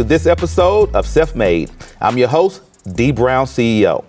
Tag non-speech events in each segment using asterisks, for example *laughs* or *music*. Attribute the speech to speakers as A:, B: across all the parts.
A: To this episode of Self Made. I'm your host, Dee Brown CEO.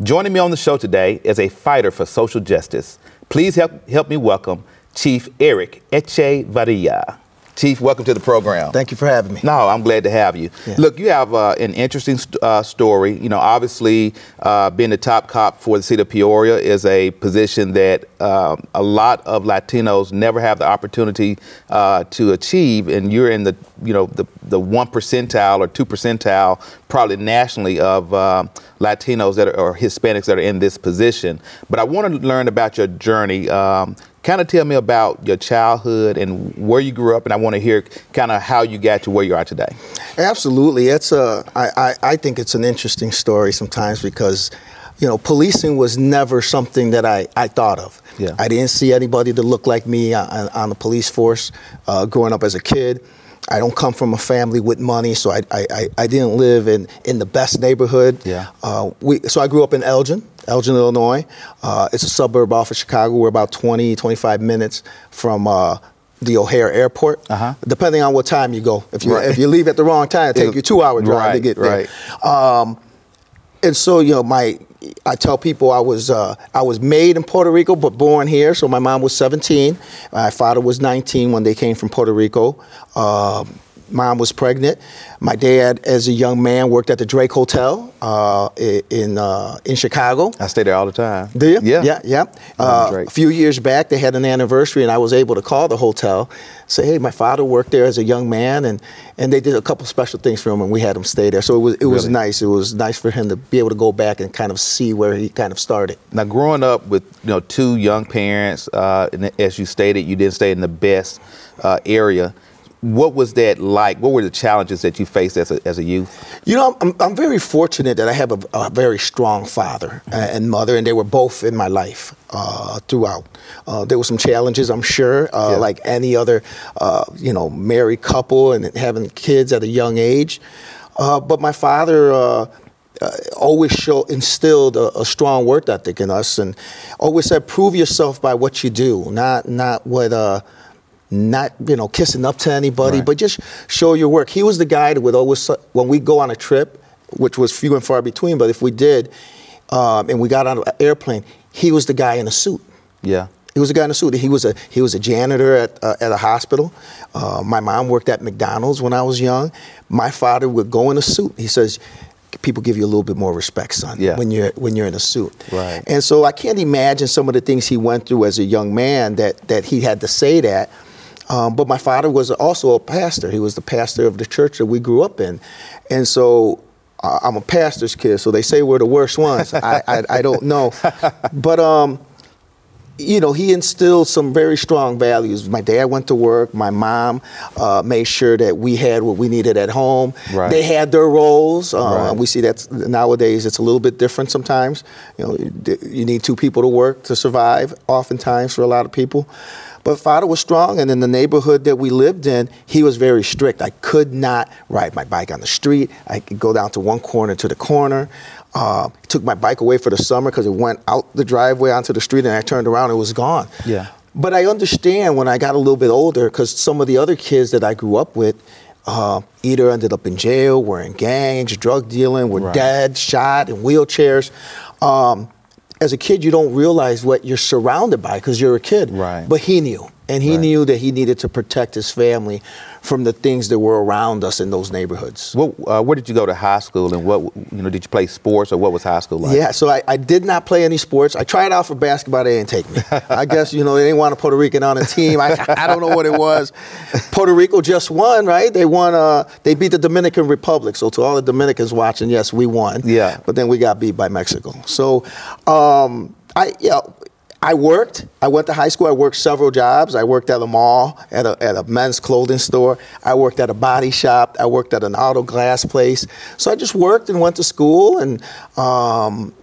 A: Joining me on the show today is a fighter for social justice. Please help, help me welcome Chief Eric Echevarria. Chief, welcome to the program.
B: Thank you for having me.
A: No, I'm glad to have you.
B: Yeah.
A: Look, you have uh, an interesting st- uh, story. You know, obviously, uh, being the top cop for the city of Peoria is a position that um, a lot of Latinos never have the opportunity uh, to achieve, and you're in the, you know, the the one percentile or two percentile, probably nationally, of uh, Latinos that are, or Hispanics that are in this position. But I want to learn about your journey. Um, kind of tell me about your childhood and where you grew up, and I want to hear kind of how you got to where you are today.
B: Absolutely, it's a. I, I, I think it's an interesting story sometimes because, you know, policing was never something that I, I thought of.
A: Yeah.
B: I didn't see anybody that looked like me on, on the police force uh, growing up as a kid. I don't come from a family with money, so I, I, I- didn't live in, in the best neighborhood.
A: Yeah.
B: Uh, we, so I grew up in Elgin, Elgin, Illinois. Uh, it's a suburb off of Chicago. We're about 20, 25 minutes from uh, the O'Hare Airport.
A: Uh-huh.
B: Depending on what time you go. If you
A: Right.
B: if you leave at the wrong time, it take you two hour drive to get there.
A: right.
B: Um, and so you know my I tell people I was uh, I was made in Puerto Rico but born here. So my mom was 17, my father was 19 when they came from Puerto Rico. Um mom was pregnant. My dad, as a young man, worked at the Drake Hotel uh, in uh, in Chicago.
A: I stay there all the time.
B: Do you?
A: Yeah.
B: Yeah, yeah. Uh, a few years back, they had an anniversary, and I was able to call the hotel, say, "Hey, my father worked there as a young man," and and they did a couple special things for him, and we had him stay there. So it was it was
A: Really?
B: nice. It was nice for him to be able to go back and kind of see where he kind of started.
A: Now, growing up with you know two young parents, uh, and as you stated, you didn't stay in the best uh, area. What was that like? What were the challenges that you faced as a, as a youth?
B: You know, I'm, I'm very fortunate that I have a, a very strong father and mother, and they were both in my life uh, throughout. Uh, there were some challenges, I'm sure, uh,
A: Yeah.
B: like any other, uh, you know, married couple and having kids at a young age. Uh, but my father. Always show instilled a, a strong work ethic in us, and always said, "Prove yourself by what you do, not not what uh, not you know kissing up to anybody,
A: Right.
B: but just show your work. He was the guy that would always when we go on a trip, which was few and far between, but if we did, um, and we got on an airplane, he was the guy in a suit.
A: Yeah.
B: He was a guy in a suit. He was a he was a janitor at uh, at a hospital. Uh, my mom worked at McDonald's when I was young. My father would go in a suit. He says, "People give you a little bit more respect, son,
A: Yeah.
B: when you're when you're in a suit."
A: Right.
B: And so I can't imagine some of the things he went through as a young man that that he had to say that. Um, but my father was also a pastor. He was the pastor of the church that we grew up in, and so. Uh, I'm a pastor's kid, so they say we're the worst ones. *laughs* I, I, I don't know, but um, you know, he instilled some very strong values. My dad went to work. My mom uh, made sure that we had what we needed at home.
A: Right.
B: They had their roles. Uh,
A: Right.
B: We see that nowadays it's a little bit different sometimes. You know, you need two people to work to survive, oftentimes for a lot of people. But father was strong, and in the neighborhood that we lived in, he was very strict. I could not ride my bike on the street. I could go down to one corner to the corner. Uh, took my bike away for the summer because it went out the driveway onto the street, and I turned around, and it was gone.
A: Yeah.
B: But I understand when I got a little bit older because some of the other kids that I grew up with uh, either ended up in jail, were in gangs, drug dealing, were
A: Right.
B: dead, shot, in wheelchairs. Um, as a kid, you don't realize what you're surrounded by because you're a kid.
A: Right.
B: But he knew, and he
A: Right.
B: knew that he needed to protect his family from the things that were around us in those neighborhoods.
A: What, uh, where did you go to high school, and what you know? Did you play sports, or what was high school like?
B: Yeah, so I, I did not play any sports. I tried out for basketball, they didn't take me. *laughs* I guess, you know, they didn't want a Puerto Rican on a team. I, I don't know what it was. *laughs* Puerto Rico just won, right? They won, uh, they beat the Dominican Republic. So to all the Dominicans watching, yes, we won.
A: Yeah.
B: But then we got beat by Mexico. So um, I, yeah, I worked. I went to high school. I worked several jobs. I worked at a mall, at a, at a men's clothing store. I worked at a body shop. I worked at an auto glass place. So I just worked and went to school, and um,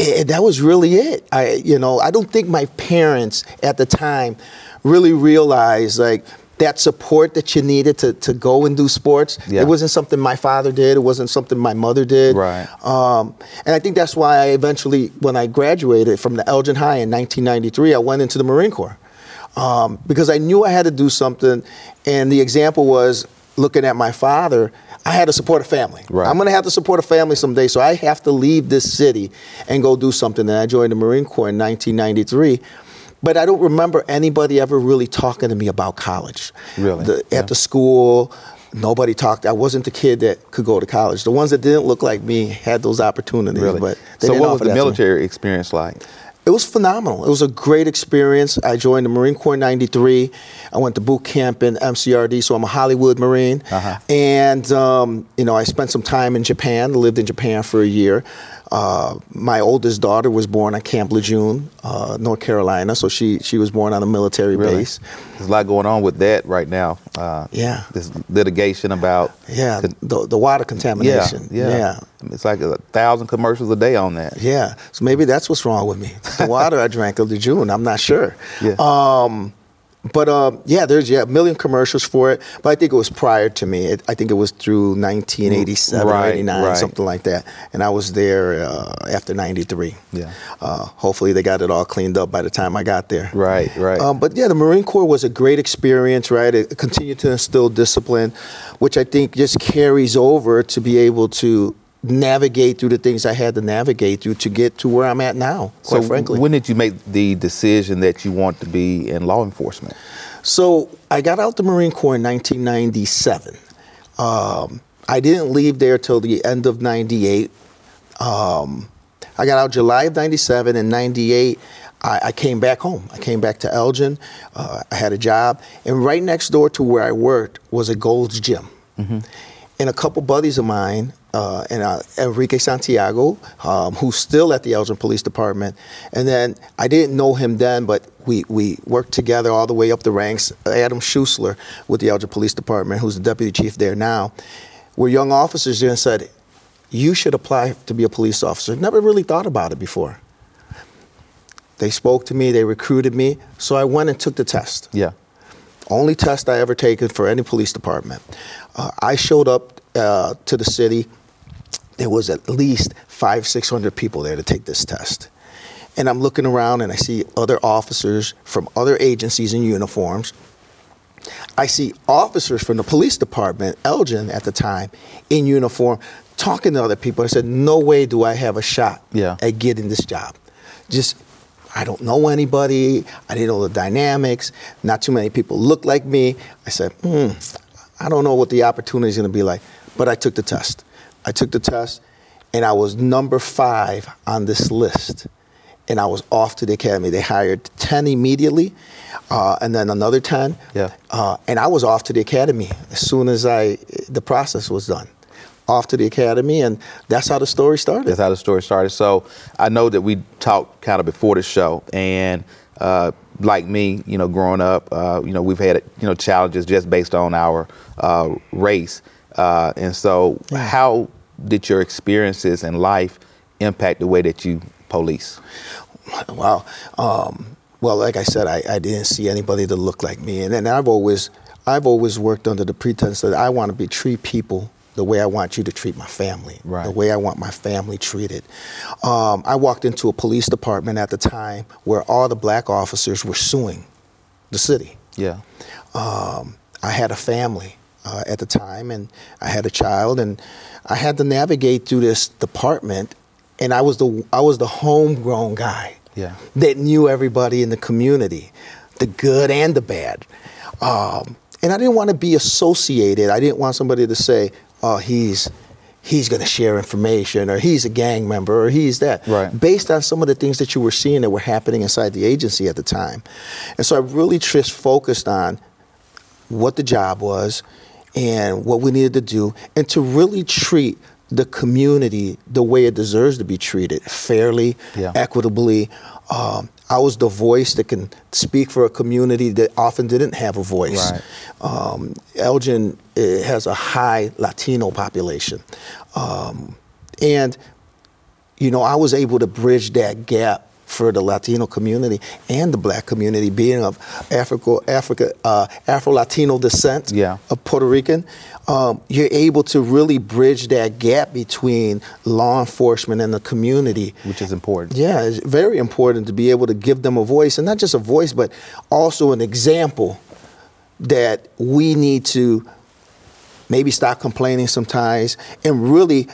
B: and that was really it. I, you know, I don't think my parents at the time really realized like that support that you needed to, to go and do sports.
A: Yeah.
B: It wasn't something my father did. It wasn't something my mother did.
A: Right.
B: Um, and I think that's why I eventually, when I graduated from the Elgin High in 1993, I went into the Marine Corps um, because I knew I had to do something. And the example was looking at my father, I had to support a family.
A: Right.
B: I'm going to have to support a family someday, so I have to leave this city and go do something. And I joined the Marine Corps in 1993. But I don't remember anybody ever really talking to me about college.
A: Really?
B: The,
A: Yeah.
B: At the school, nobody talked. I wasn't the kid that could go to college. The ones that didn't look like me had those opportunities.
A: Really?
B: But
A: so what was the
B: that to me.
A: military experience like?
B: It was phenomenal. It was a great experience. I joined the Marine Corps in '93. I went to boot camp in MCRD, so I'm a Hollywood Marine.
A: Uh-huh.
B: And um, you know, I spent some time in Japan. Lived in Japan for a year. Uh, my oldest daughter was born at Camp Lejeune, uh, North Carolina, so she she was born on a military
A: Really?
B: base.
A: There's a lot going on with that right now. Uh,
B: Yeah.
A: This litigation about.
B: Yeah,
A: con-
B: the, the water
A: yeah,
B: contamination.
A: yeah.
B: yeah.
A: It's like a thousand commercials a day on that.
B: Yeah, so maybe that's what's wrong with me. The water I drank of the June, I'm not sure. *laughs*
A: Yeah.
B: Um, but um, yeah, there's yeah a million commercials for it. But I think it was prior to me. It, I think it was through 1987
A: Right,
B: 89,
A: right.
B: something like that. And I was there uh, after 93.
A: Yeah.
B: Uh, hopefully they got it all cleaned up by the time I got there.
A: Right, right.
B: Um, but yeah, the Marine Corps was a great experience, right? It continued to instill discipline, which I think just carries over to be able to navigate through the things I had to navigate through to get to where I'm at now, quite
A: so
B: frankly.
A: when did you make the decision that you want to be in law enforcement?
B: So I got out the Marine Corps in 1997. Um, I didn't leave there till the end of 98. Um, I got out July of 97 and 98. I, I came back home. I came back to Elgin. Uh, I had a job. And right next door to where I worked was a Gold's Gym. And a couple buddies of mine, uh, and uh, Enrique Santiago, um, who's still at the Elgin Police Department. And then I didn't know him then, but we, we worked together all the way up the ranks. Adam Schusler with the Elgin Police Department, who's the deputy chief there now. We're young officers there and said, You should apply to be a police officer. Never really thought about it before. They spoke to me, they recruited me, so I went and took the test
A: Yeah.
B: only test I ever taken for any police department. Uh, I showed up uh, to the city. There was at least five, six hundred people there to take this test. And I'm looking around and I see other officers from other agencies in uniforms. I see officers from the police department, Elgin at the time, in uniform, talking to other people. I said, No way do I have a shot
A: Yeah.
B: at getting this job. Just, I don't know anybody. I didn't know the dynamics. Not too many people look like me. I said, hmm, I don't know what the opportunity is going to be like. But I took the test. I took the test, and I was number five on this list. And I was off to the academy. They hired 10 immediately, uh, and then another 10.
A: Yeah.
B: Uh, and I was off to the academy as soon as I the process was done. Off to the academy, and that's how the story started.
A: That's how the story started. So I know that we talked kind of before the show, and uh, like me, you know, growing up, uh, you know, we've had you know challenges just based on our uh, race, uh, and so how did your experiences in life impact the way that you police?
B: Wow. Um, well, like I said, I, I didn't see anybody that looked like me, and then I've always I've always worked under the pretense that I want to be treat people the way I want you to treat my family,
A: Right.
B: the way I want my family treated. Um, I walked into a police department at the time where all the black officers were suing the city.
A: Yeah.
B: um, I had a family uh, at the time, and I had a child, and I had to navigate through this department, and I was the I was the homegrown guy
A: Yeah.
B: that knew everybody in the community, the good and the bad, um, and I didn't want to be associated. I didn't want somebody to say, "Oh, he's." He's going to share information, or he's a gang member, or he's that.
A: Right.
B: Based on some of the things that you were seeing that were happening inside the agency at the time. And so I really just focused on what the job was and what we needed to do, and to really treat the community the way it deserves to be treated fairly,
A: Yeah.
B: equitably. Um, I was the voice that can speak for a community that often didn't have a voice.
A: Right.
B: Um, Elgin eh, has a high Latino population. Um, and you know, I was able to bridge that gap for the Latino community and the Black community, being of Africa, Africa, uh, Afro Latino descent,
A: Yeah.
B: of Puerto Rican. Um, you're able to really bridge that gap between law enforcement and the community.
A: Which is important.
B: Yeah, it's very important to be able to give them a voice, and not just a voice, but also an example that we need to maybe stop complaining sometimes, and really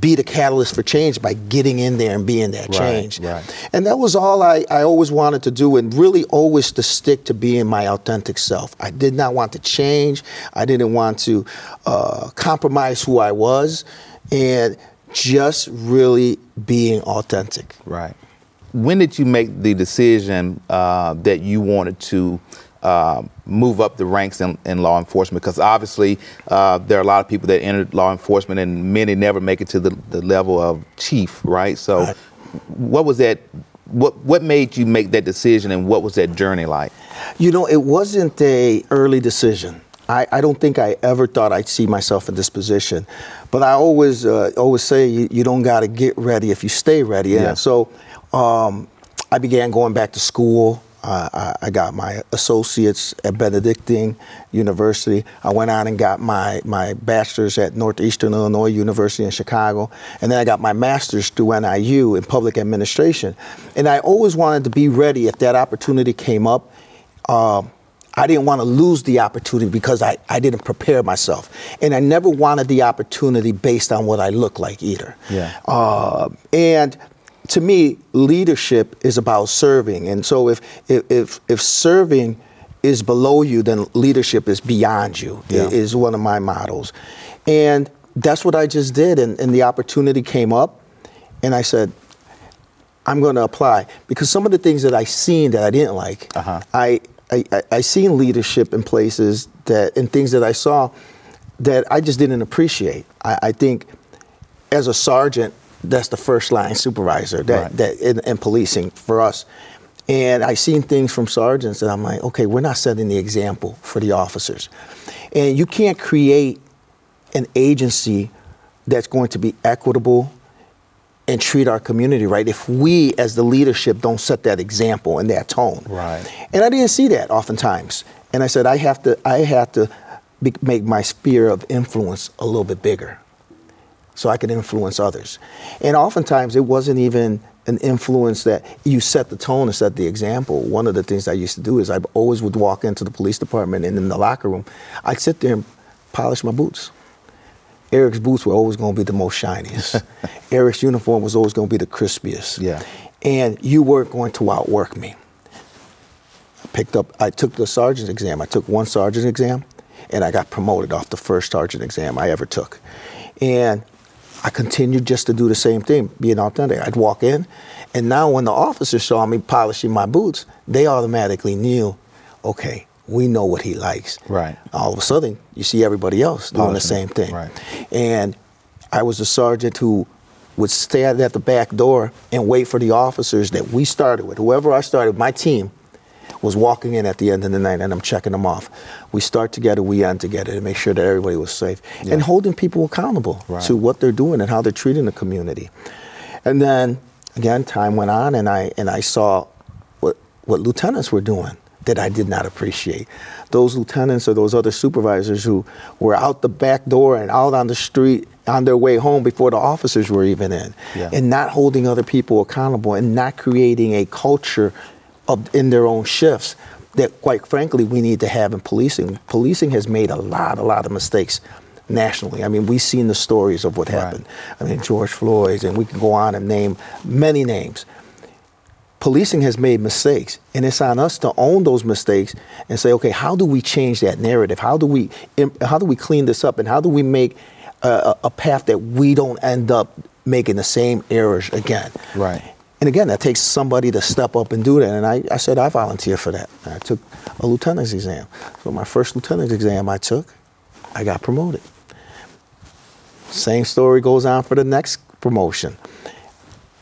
B: be the catalyst for change by getting in there and being that
A: Right,
B: change.
A: right.
B: And that was all I, I always wanted to do, and really always to stick to being my authentic self. I did not want to change. I didn't want to uh, compromise who I was, and just really being authentic.
A: Right. When did you make the decision uh, that you wanted to uh, move up the ranks in, in law enforcement? Because obviously, uh, there are a lot of people that entered law enforcement, and many never make it to the, the level of chief, right? So,
B: Right.
A: what was that? What what made you make that decision, and what was that journey like?
B: You know, it wasn't a early decision. I, I don't think I ever thought I'd see myself in this position, but I always uh, always say you, you don't got to get ready if you stay ready.
A: Yeah.
B: And so um, I began going back to school. Uh, I, I got my associates at Benedictine University. I went on and got my, my bachelor's at Northeastern Illinois University in Chicago. And then I got my master's through NIU in public administration. And I always wanted to be ready if that opportunity came up. Um, I didn't want to lose the opportunity because I, I didn't prepare myself. And I never wanted the opportunity based on what I look like either.
A: Yeah.
B: Uh, and to me, leadership is about serving. And so if, if, if, if serving is below you, then leadership is beyond you,
A: Yeah.
B: is one of my models. And that's what I just did. And, and the opportunity came up, and I said, I'm going to apply because some of the things that I seen that I didn't like,
A: Uh-huh.
B: I, I I I seen leadership in places that and things that I saw that I just didn't appreciate. I, I think as a sergeant, that's the first line supervisor that
A: Right.
B: that in, in policing for us. And I seen things from sergeants that I'm like, okay, we're not setting the example for the officers, and you can't create an agency that's going to be equitable and treat our community right if we as the leadership don't set that example and that tone
A: Right.
B: and i didn't see that oftentimes and i said i have to i have to be, make my sphere of influence a little bit bigger so i can influence others and oftentimes it wasn't even an influence that you set the tone and set the example one of the things i used to do is i always would walk into the police department and in the locker room i'd sit there and polish my boots Eric's boots were always going to be the most shiniest. *laughs* Eric's uniform was always going to be the crispiest.
A: Yeah.
B: And you weren't going to outwork me. I picked up, I took the sergeant's exam. I took one sergeant exam and I got promoted off the first sergeant exam I ever took. And I continued just to do the same thing, being authentic. I'd walk in, and now when the officers saw me polishing my boots, they automatically knew, okay, we know what he likes.
A: Right.
B: All of a sudden, you see everybody else doing the same thing.
A: right.
B: And I was a sergeant who would stand at the back door and wait for the officers that we started with. Whoever I started, my team was walking in at the end of the night and I'm checking them off. We start together, we end together to make sure that everybody was safe.
A: Yeah.
B: And holding people accountable
A: Right.
B: to what they're doing and how they're treating the community. And then again, time went on and I and I saw what what lieutenants were doing that I did not appreciate. Those lieutenants or those other supervisors who were out the back door and out on the street on their way home before the officers were even in.
A: Yeah.
B: And not holding other people accountable and not creating a culture of in their own shifts that quite frankly we need to have in policing. Policing has made a lot, a lot of mistakes nationally. I mean, we've seen the stories of what
A: Right.
B: happened. I mean, George Floyd, and we can go on and name many names. Policing has made mistakes, and it's on us to own those mistakes and say, okay, how do we change that narrative? How do we, how do we clean this up, and how do we make a a path that we don't end up making the same errors again?
A: Right.
B: And again, that takes somebody to step up and do that. And I, I said, I volunteer for that. And I took a lieutenant's exam. So my first lieutenant's exam I took, I got promoted. Same story goes on for the next promotion.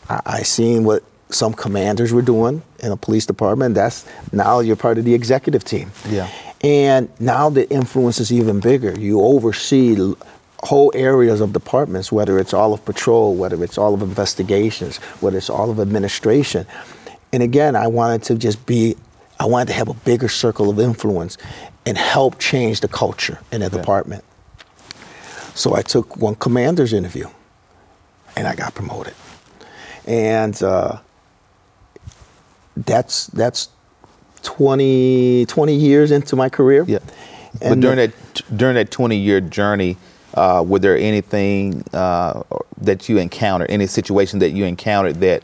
B: I, I seen what some commanders were doing in a police department. That's now you're part of the executive team.
A: Yeah.
B: And now the influence is even bigger. You oversee whole areas of departments, whether it's all of patrol, whether it's all of investigations, whether it's all of administration. And again, I wanted to just be, I wanted to have a bigger circle of influence and help change the culture in the
A: Okay.
B: department. So I took one commander's interview and I got promoted. And uh, that's, that's 20, 20 years into my career.
A: Yeah. but during that during that 20 year journey, uh, were there anything uh, that you encountered, any situation that you encountered that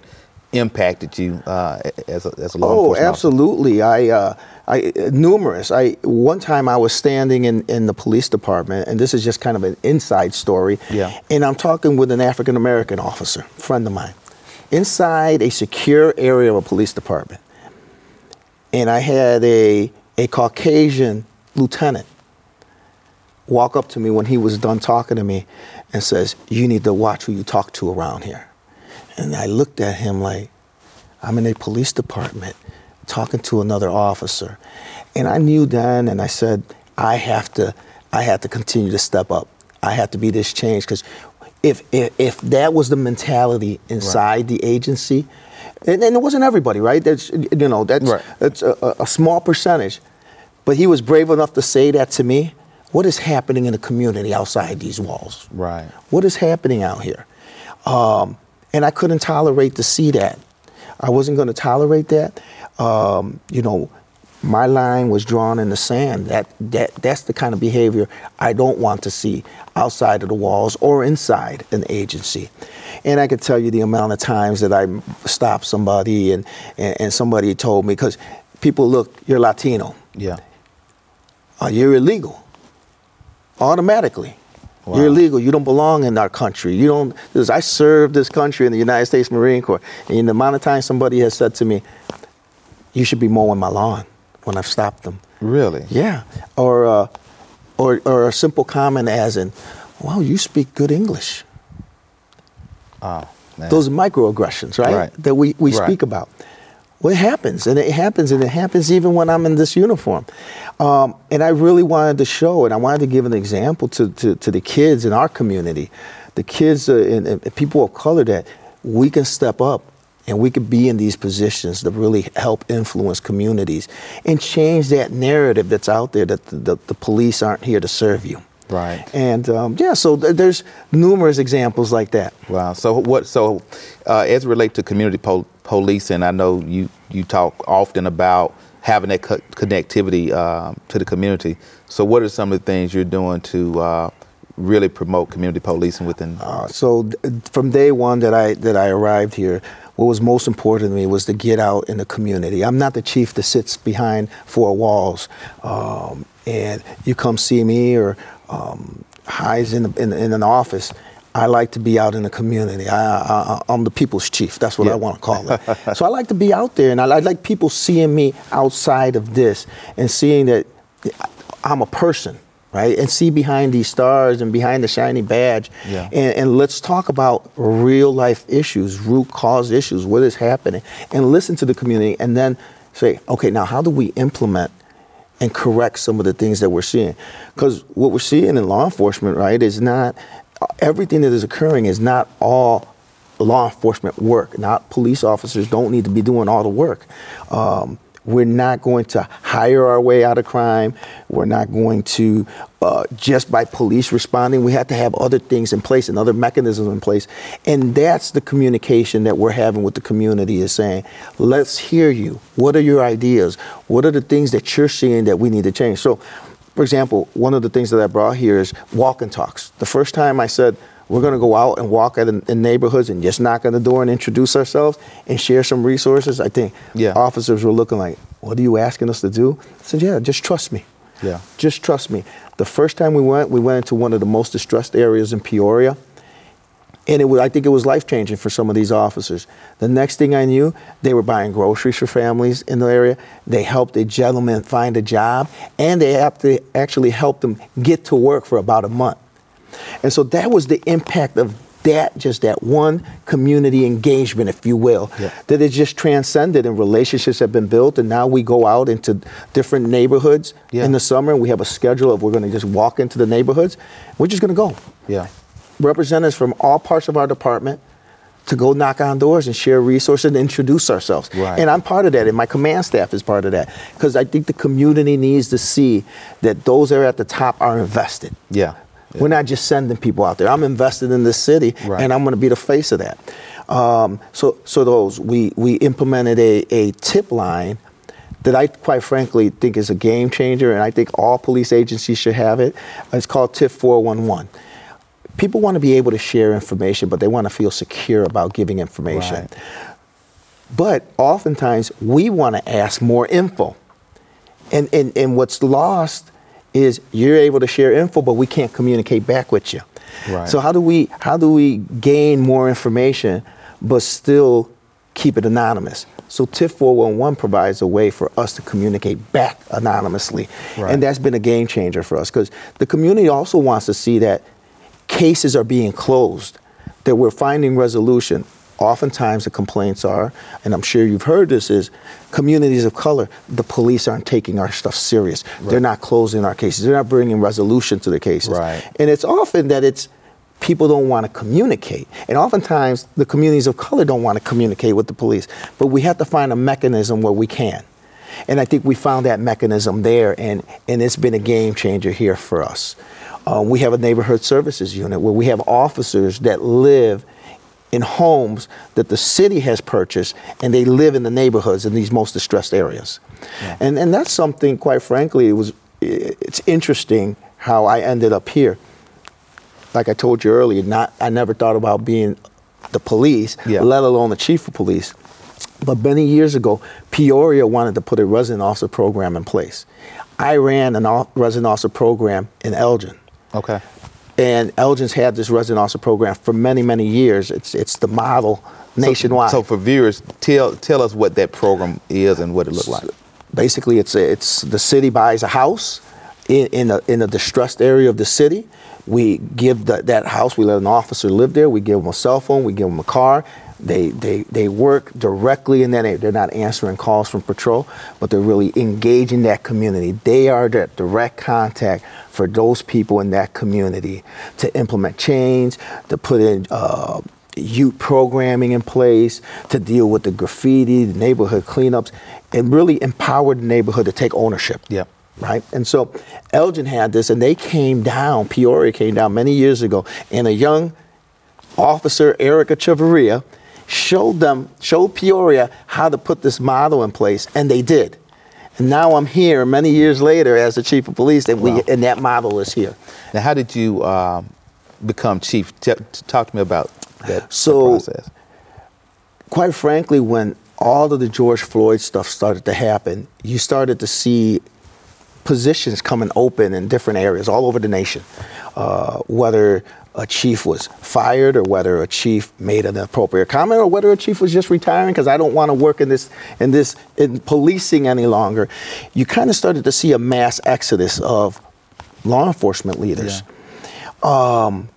A: impacted you uh, as, a, as a law
B: oh,
A: enforcement
B: absolutely. I, uh, I numerous. I one time I was standing in, in the police department, and this is just kind of an inside story.
A: Yeah.
B: And I'm talking with an African American officer, friend of mine, inside a secure area of a police department, and I had a a Caucasian lieutenant walk up to me when he was done talking to me, and says, "You need to watch who you talk to around here." And I looked at him like, I'm in a police department talking to another officer. And I knew then, and I said, I have to, I have to continue to step up. I have to be this change because if, if, if that was the mentality inside right. the agency, and, and, it wasn't everybody, right? That's you know that's right. that's a, a, small percentage, but he was brave enough to say that to me. What is happening in the community outside these walls?
A: Right.
B: What is happening out here? Um, and I couldn't tolerate to see that. I wasn't going to tolerate that. Um, you know, my line was drawn in the sand. That that that's the kind of behavior I don't want to see outside of the walls or inside an agency. And I could tell you the amount of times that I stopped somebody and and, and somebody told me because people look, you're Latino.
A: Yeah.
B: Uh, you're illegal. Automatically. Wow. You're illegal. You don't belong in our country. You don't. I served this country in the United States Marine Corps, and the amount of time somebody has said to me, "You should be mowing my lawn," when I've stopped them.
A: Really?
B: Yeah. Or, uh, or, or a simple comment as in, "Wow, you speak good English."
A: Oh, man.
B: Those microaggressions, right?
A: right.
B: That we, we
A: right.
B: speak about. Well, it happens, and it happens, and it happens even when I'm in this uniform. Um, and I really wanted to show, and I wanted to give an example to, to, to the kids in our community, the kids uh, and, and, people of color, that we can step up and we can be in these positions to really help influence communities and change that narrative that's out there that the, the, the police aren't here to serve you.
A: Right.
B: And um, yeah, so th- there's numerous examples like that.
A: Wow. So what? So uh, as it relates to community pol- policing, I know you you talk often about having that co- connectivity uh, to the community. So what are some of the things you're doing to uh, really promote community policing within?
B: Uh, so th- from day one that I that I arrived here, what was most important to me was to get out in the community. I'm not the chief that sits behind four walls, um, and you come see me or um, highs in, the, in, in, an office. I like to be out in the community. I, am the people's chief. That's what yeah. I want to call it. *laughs* so I like to be out there, and I, I like people seeing me outside of this and seeing that I'm a person right? And see behind these stars and behind the shiny badge.
A: Yeah.
B: And, and, let's talk about real life issues, root cause issues, what is happening, and listen to the community and then say, okay, now how do we implement and correct some of the things that we're seeing. Because what we're seeing in law enforcement, right, is not everything that is occurring is not all law enforcement work. Not police officers don't need to be doing all the work. Um, we're not going to hire our way out of crime. We're not going to uh, just by police responding. We have to have other things in place and other mechanisms in place. And that's the communication that we're having with the community is saying, let's hear you. What are your ideas? What are the things that you're seeing that we need to change? So, for example, one of the things that I brought here is walk and talks. The first time I said, we're going to go out and walk at, in neighborhoods and just knock on the door and introduce ourselves and share some resources. I think
A: yeah.
B: officers were looking like, "What are you asking us to do?" I said, "Yeah, just trust me.
A: Yeah,
B: just trust me." The first time we went, we went into one of the most distressed areas in Peoria, and it was, I think it was life changing for some of these officers. The next thing I knew, they were buying groceries for families in the area. They helped a gentleman find a job, and they have to actually helped them get to work for about a month. And so that was the impact of that, just that one community engagement, if you will,
A: yeah.
B: that it just transcended and relationships have been built. And now we go out into different neighborhoods
A: yeah.
B: in the summer and we have a schedule of we're going to just walk into the neighborhoods. We're just going to go.
A: Yeah.
B: Representatives from all parts of our department to go knock on doors and share resources and introduce ourselves.
A: Right.
B: And I'm part of that, and my command staff is part of that. Because I think the community needs to see that those that are at the top are invested.
A: Yeah.
B: Yeah. We're not just sending people out there. I'm invested in this city,
A: right.
B: and I'm going to be the face of that. Um, so, so those we we implemented a, a tip line that I quite frankly think is a game changer, and I think all police agencies should have it. It's called tip411. People want to be able to share information, but they want to feel secure about giving information.
A: Right.
B: But oftentimes we want to ask more info. And, and, and what's lost is you're able to share info, but we can't communicate back with you.
A: Right.
B: So how do we how do we gain more information but still keep it anonymous? So tip411 provides a way for us to communicate back anonymously.
A: Right.
B: And that's been a game changer for us because the community also wants to see that cases are being closed, that we're finding resolution. Oftentimes the complaints are, and I'm sure you've heard this, is communities of color, the police aren't taking our stuff serious. They're not closing our cases. They're not bringing resolution to the cases.
A: Right.
B: And it's often that it's people don't want to communicate. And oftentimes the communities of color don't want to communicate with the police. But we have to find a mechanism where we can. And I think we found that mechanism there, and, and it's been a game changer here for us. Um, we have a neighborhood services unit where we have officers that live in homes that the city has purchased and they live in the neighborhoods in these most distressed areas. And, and that's something, quite frankly, it was, it's interesting how I ended up here. Like I told you earlier, not, I never thought about being the police,
A: Yeah.
B: let alone the chief of police. But many years ago, Peoria wanted to put a resident officer program in place. I ran a resident officer program in Elgin.
A: Okay.
B: And Elgin's had this resident officer program for many, many years. It's, it's the model nationwide.
A: So, so for viewers, tell tell us what that program is and what it looks like.
B: basically it's a, it's the city buys a house in, in a in a distressed area of the city. We give the, that house. We let an officer live there. We give them a cell phone. We give them a car. They they they work directly in that area. They're not answering calls from patrol, but they're really engaging that community. They are that direct contact for those people in that community to implement change, to put in. Uh, youth programming in place to deal with the graffiti, the neighborhood cleanups, and really empower the neighborhood to take ownership.
A: Yep.
B: Right? And so Elgin had this, and they came down, Peoria came down many years ago, and a young officer, Eric Echevarria, showed them, showed Peoria how to put this model in place, and they did. And now I'm here many years later as the chief of police, and, we,
A: Wow.
B: and that model is here.
A: Now, how did you um, become chief? T- talk to me about that, that
B: So-
A: process.
B: quite frankly, when all of the George Floyd stuff started to happen, you started to see positions coming open in different areas all over the nation. Uh, whether a chief was fired or whether a chief made an appropriate comment or whether a chief was just retiring because I don't want to work in this in this in policing any longer. You kind of started to see a mass exodus of law enforcement leaders. Um,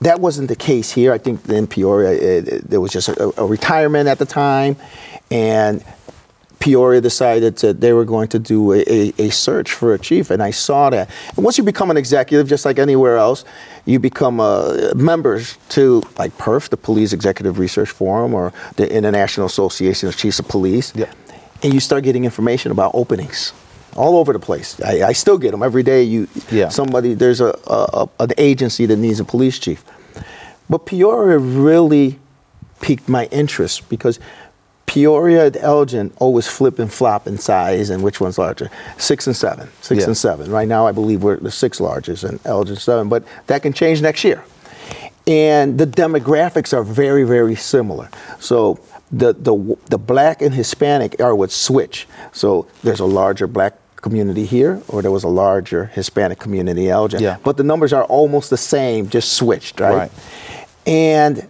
B: that wasn't the case here. I think in Peoria, it, it- there was just a, a retirement at the time, and Peoria decided that they were going to do a, a, a search for a chief, and I saw that. And once you become an executive, just like anywhere else, you become uh, members to like PERF, the Police Executive Research Forum, or the International Association of Chiefs of Police,
A: Yeah.
B: and you start getting information about openings all over the place. I, I still get them every day. You,
A: Yeah.
B: somebody, there's a, a, a an agency that needs a police chief, but Peoria really piqued my interest because Peoria and Elgin always flip and flop in size and which one's larger. Six and seven. Six
A: Yeah.
B: and seven. Right now, I believe we're the sixth largest and Elgin seven, but that can change next year. And the demographics are very, very similar. So the, the, the black and Hispanic are what switch. So there's a larger black community here, or there was a larger Hispanic community in Elgin.
A: Yeah.
B: But the numbers are almost the same, just switched, right?
A: Right.
B: And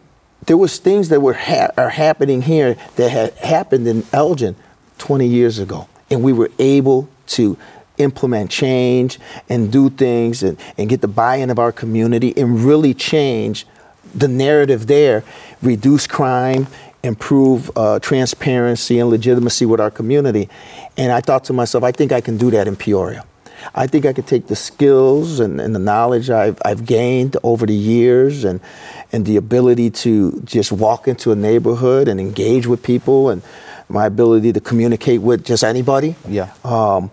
B: there was things that were ha- are happening here that had happened in Elgin 20 years ago, and we were able to implement change and do things and, and get the buy-in of our community and really change the narrative there, reduce crime, improve uh, transparency and legitimacy with our community. And I thought to myself, I think I can do that in Peoria. I think I could take the skills and, and the knowledge I've, I've gained over the years and, and the ability to just walk into a neighborhood and engage with people and my ability to communicate with just anybody.
A: Yeah.
B: Um,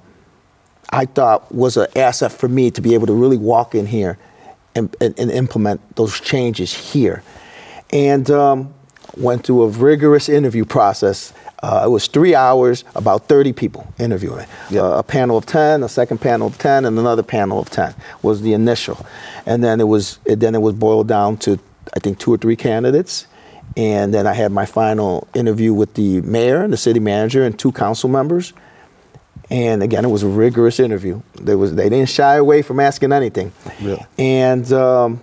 B: I thought was an asset for me to be able to really walk in here and, and, and implement those changes here. And um, went through a rigorous interview process. Uh, it was three hours, about 30 people interviewing.
A: Yeah.
B: Uh, a panel of 10, a second panel of 10, and another panel of 10 was the initial. And then it was it, then it was boiled down to I think two or three candidates. And then I had my final interview with the mayor, and the city manager, and two council members. And again, it was a rigorous interview. They was they didn't shy away from asking anything.
A: Really?
B: And um,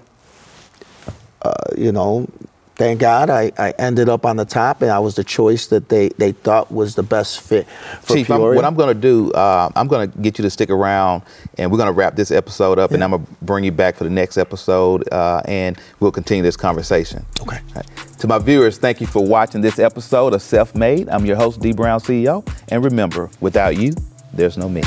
B: uh, you know, thank God I, I ended up on the top, and I was the choice that they, they thought was the best fit for
A: Chief, I'm, what I'm going to do, uh, I'm going to get you to stick around, and we're going to wrap this episode up, and I'm going to bring you back for the next episode, uh, and we'll continue this conversation.
B: Okay.
A: Right. To my viewers, thank you for watching this episode of Self Made. I'm your host, Dee Brown CEO, and remember, without you, there's no me.